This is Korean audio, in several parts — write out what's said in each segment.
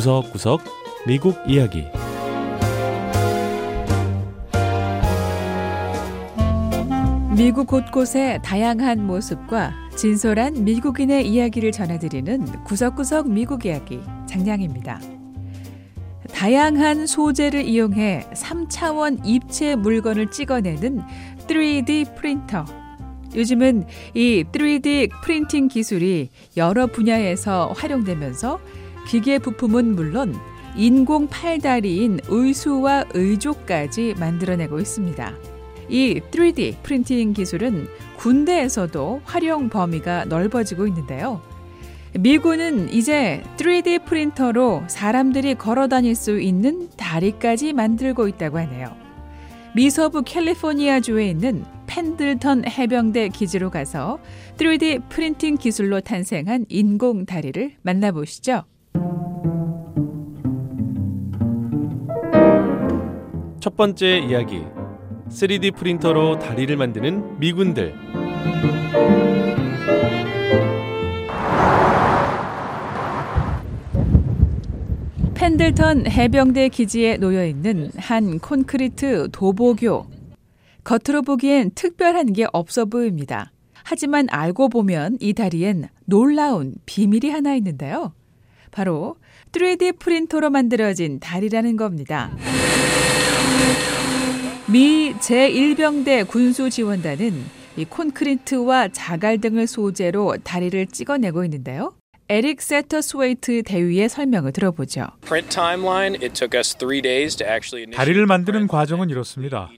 구석구석 미국 이야기 미국 곳곳의 다양한 모습과 진솔한 미국인의 이야기를 전해드리는 구석구석 미국 이야기 장량입니다. 다양한 소재를 이용해 3차원 입체 물건을 찍어내는 3D 프린터. 요즘은 이 3D 프린팅 기술이 여러 분야에서 활용되면서 기계 부품은 물론 인공 팔다리인 의수와 의족까지 만들어내고 있습니다. 이 3D 프린팅 기술은 군대에서도 활용 범위가 넓어지고 있는데요. 미군은 이제 3D 프린터로 사람들이 걸어 다닐 수 있는 다리까지 만들고 있다고 하네요. 미서부 캘리포니아주에 있는 펜들턴 해병대 기지로 가서 3D 프린팅 기술로 탄생한 인공 다리를 만나보시죠. 첫 번째 이야기 3D 프린터로 다리를 만드는 미군들 펜들턴 해병대 기지에 놓여 있는 한 콘크리트 도보교. 겉으로 보기엔 특별한 게 없어 보입니다. 하지만 알고 보면 이 다리엔 놀라운 비밀이 하나 있는데요. 바로 3D 프린터로 만들어진 다리라는 겁니다. 미 제1해병대 군수지원단은 이 콘크리트와 자갈 등을 소재로 다리를 찍어내고 있는데요. 에릭 세터스웨이트 대위의 설명을 들어보죠. 다리를 만드는 과정은 이렇습니다.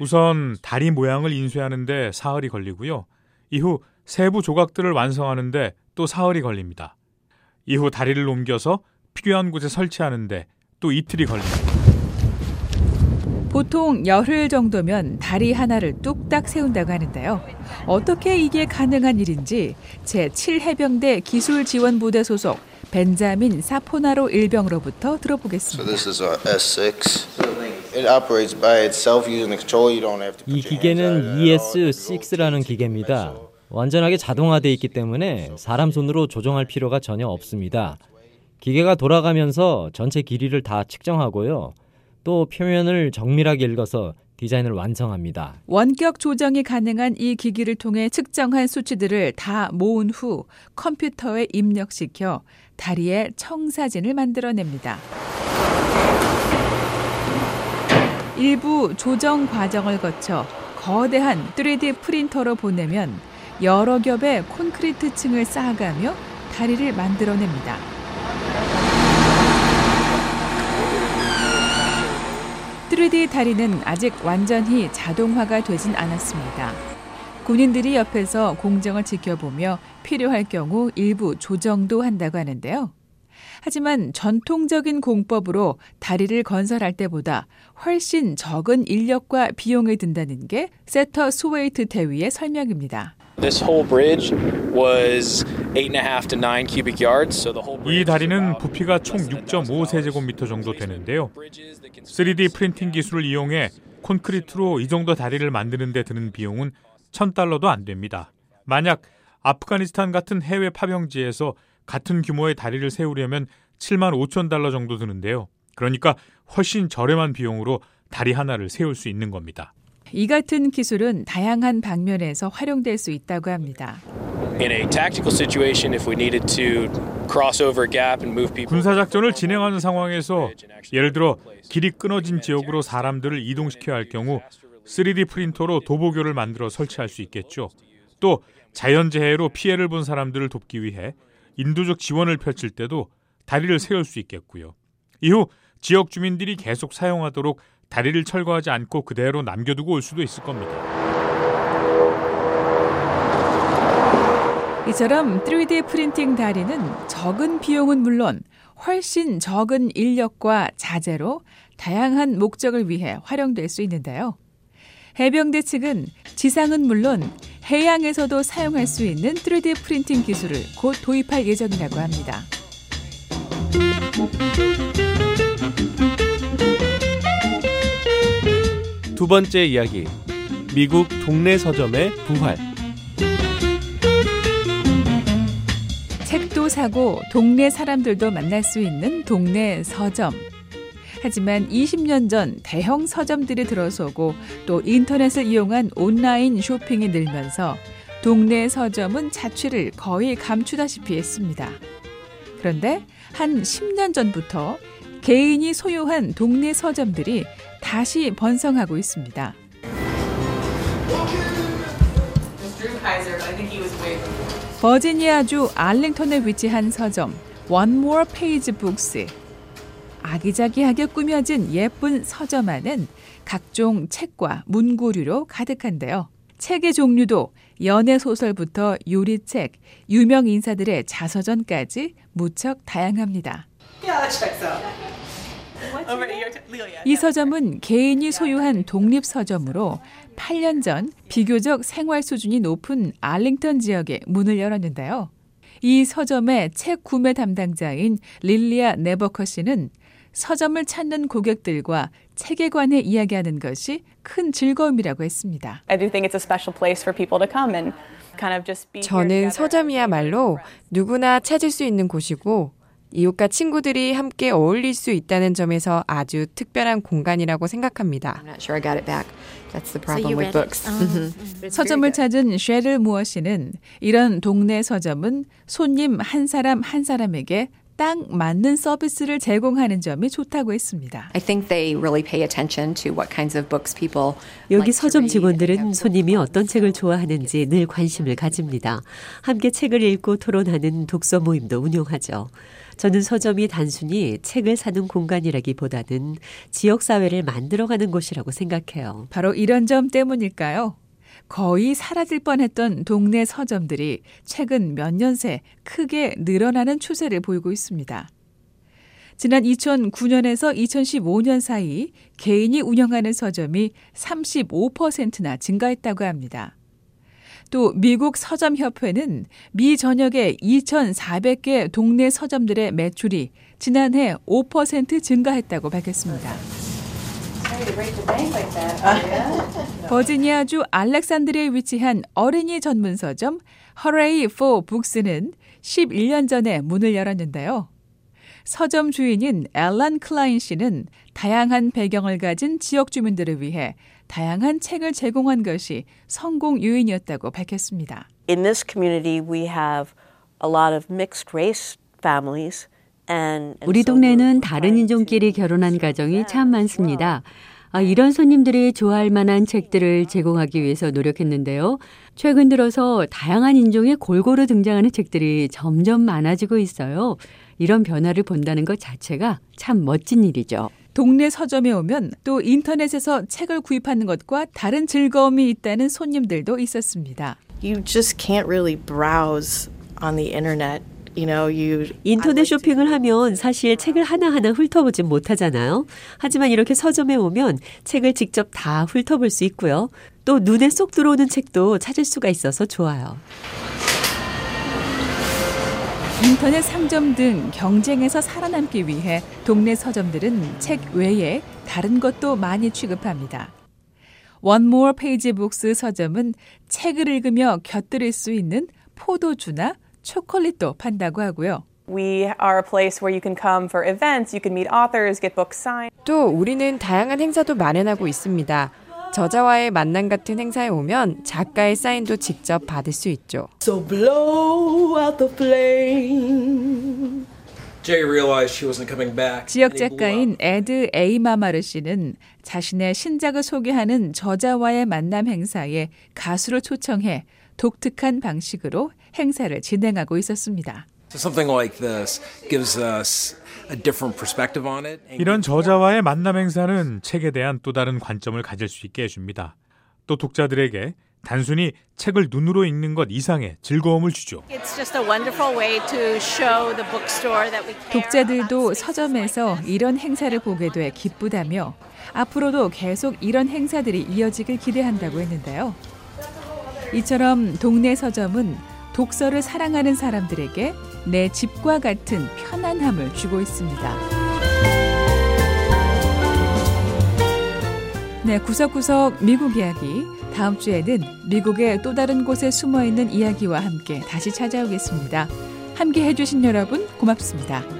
우선 다리 모양을 인쇄하는데 사흘이 걸리고요. 이후 세부 조각들을 완성하는데 또 사흘이 걸립니다. 이후 다리를 옮겨서 필요한 곳에 설치하는데 또 이틀이 걸립니다. 보통 열흘 정도면 다리 하나를 뚝딱 세운다고 하는데요. 어떻게 이게 가능한 일인지 제7해병대 기술지원부대 소속 벤자민 사포나로 일병으로부터 들어보겠습니다. 이 기계는 ES6라는 기계입니다. 완전하게 자동화되어 있기 때문에 사람 손으로 조정할 필요가 전혀 없습니다. 기계가 돌아가면서 전체 길이를 다 측정하고요. 또 표면을 정밀하게 읽어서 디자인을 완성합니다. 원격 조정이 가능한 이 기기를 통해 측정한 수치들을 다 모은 후 컴퓨터에 입력시켜 다리의 청사진을 만들어냅니다. 일부 조정 과정을 거쳐 거대한 3D 프린터로 보내면 여러 겹의 콘크리트 층을 쌓아가며 다리를 만들어냅니다. 3D 다리는 아직 완전히 자동화가 되진 않았습니다. 군인들이 옆에서 공정을 지켜보며 필요할 경우 일부 조정도 한다고 하는데요. 하지만 전통적인 공법으로 다리를 건설할 때보다 훨씬 적은 인력과 비용이 든다는 게 세터 스웨이트 대위의 설명입니다. 이 다리는 부피가 총 6.5세제곱미터 정도 되는데요. 3D 프린팅 기술을 이용해 콘크리트로 이 정도 다리를 만드는 데 드는 비용은 1000달러도 안 됩니다. 만약 아프가니스탄 같은 해외 파병지에서 같은 규모의 다리를 세우려면 7만 5천 달러 정도 드는데요. 그러니까 훨씬 저렴한 비용으로 다리 하나를 세울 수 있는 겁니다. 이 같은 기술은 다양한 방면에서 활용될 수 있다고 합니다. 군사 작전을 진행하는 상황에서 예를 들어 길이 끊어진 지역으로 사람들을 이동시켜야 할 경우 3D 프린터로 도보교를 만들어 설치할 수 있겠죠. 또 자연재해로 피해를 본 사람들을 돕기 위해 인도적 지원을 펼칠 때도 다리를 세울 수 있겠고요. 이후 지역 주민들이 계속 사용하도록 다리를 철거하지 않고 그대로 남겨두고 올 수도 있을 겁니다. 이처럼 3D 프린팅 다리는 적은 비용은 물론 훨씬 적은 인력과 자재로 다양한 목적을 위해 활용될 수 있는데요. 해병대 측은 지상은 물론 해양에서도 사용할 수 있는 3D 프린팅 기술을 곧 도입할 예정이라고 합니다. 두 번째 이야기 미국 동네 서점의 부활 책도 사고 동네 사람들도 만날 수 있는 동네 서점. 하지만 20년 전 대형 서점들이 들어서고 또 인터넷을 이용한 온라인 쇼핑이 늘면서 동네 서점은 자취를 거의 감추다시피 했습니다. 그런데 한 10년 전부터 개인이 소유한 동네 서점들이 다시 번성하고 있습니다. 버지니아주 알링턴에 위치한 서점 One More Page Books. 아기자기하게 꾸며진 예쁜 서점 안은 각종 책과 문구류로 가득한데요. 책의 종류도 연애 소설부터 요리책, 유명 인사들의 자서전까지 무척 다양합니다. 이 서점은 개인이 소유한 독립 서점으로 8년 전 비교적 생활 수준이 높은 알링턴 지역에 문을 열었는데요. 이 서점의 책 구매 담당자인 릴리아 네버커 씨는 서점을 찾는 고객들과 책에 관해 이야기하는 것이 큰 즐거움이라고 했습니다. 저는 서점이야말로 누구나 찾을 수 있는 곳이고 이웃과 친구들이 함께 어울릴 수 있다는 점에서 아주 특별한 공간이라고 생각합니다. 서점을 찾은 쉐를 무어 씨는 이런 동네 서점은 손님 한 사람 한 사람에게 딱 맞는 서비스를 제공하는 점이 좋다고 했습니다. 여기 서점 직원들은 손님이 어떤 책을 좋아하는지 늘 관심을 가집니다. 함께 책을 읽고 토론하는 독서 모임도 운영하죠. 저는 서점이 단순히 책을 사는 공간이라기보다는 지역사회를 만들어가는 곳이라고 생각해요. 바로 이런 점 때문일까요? 거의 사라질 뻔했던 동네 서점들이 최근 몇 년 새 크게 늘어나는 추세를 보이고 있습니다. 지난 2009년에서 2015년 사이 개인이 운영하는 서점이 35%나 증가했다고 합니다. 또 미국 서점협회는 미 전역의 2,400개 동네 서점들의 매출이 지난해 5% 증가했다고 밝혔습니다. 버지니아주 알렉산드리에 위치한 어린이 전문 서점 Hooray for Books는 11년 전에 문을 열었는데요. 서점 주인인 앨런 클라인 씨는 다양한 배경을 가진 지역 주민들을 위해 다양한 책을 제공한 것이 성공 요인이었다고 밝혔습니다. In this community we have a lot of mixed race families 우리 동네는 다른 인종끼리 결혼한 가정이 참 많습니다. 아, 이런 손님들이 좋아할 만한 책들을 제공하기 위해서 노력했는데요. 최근 들어서 다양한 인종의 골고루 등장하는 책들이 점점 많아지고 있어요. 이런 변화를 본다는 것 자체가 참 멋진 일이죠. 동네 서점에 오면 또 인터넷에서 책을 구입하는 것과 다른 즐거움이 있다는 손님들도 있었습니다. You just can't really browse on the internet 인터넷 쇼핑을 하면 사실 책을 하나하나 훑어보진 못하잖아요. 하지만 이렇게 서점에 오면 책을 직접 다 훑어볼 수 있고요. 또 눈에 쏙 들어오는 책도 찾을 수가 있어서 좋아요. 인터넷 상점 등 경쟁에서 살아남기 위해 동네 서점들은 책 외에 다른 것도 많이 취급합니다. More Page Books 서점은 책을 읽으며 곁들일 수 있는 포도주나 초콜릿도 판다고 하고요. We are a place where you can come for events, you can meet authors, get books signed. 또 우리는 다양한 행사도 마련하고 있습니다. 저자와의 만남 같은 행사에 오면 작가의 사인도 직접 받을 수 있죠. So blow out the flame. 지역 작가인 에드 에이마마르 씨는 자신의 신작을 소개하는 저자와의 만남 행사에 가수를 초청해 독특한 방식으로 행사를 진행하고 있었습니다. 이런 저자와의 만남 행사는 책에 대한 또 다른 관점을 가질 수 있게 해줍니다. 또 독자들에게 단순히 책을 눈으로 읽는 것 이상의 즐거움을 주죠. 독자들도 서점에서 이런 행사를 보게 돼 기쁘다며 앞으로도 계속 이런 행사들이 이어지길 기대한다고 했는데요. 이처럼 동네 서점은 독서를 사랑하는 사람들에게 내 집과 같은 편안함을 주고 있습니다. 네, 구석구석 미국 이야기. 다음 주에는 미국의 또 다른 곳에 숨어 있는 이야기와 함께 다시 찾아오겠습니다. 함께 해주신 여러분 고맙습니다.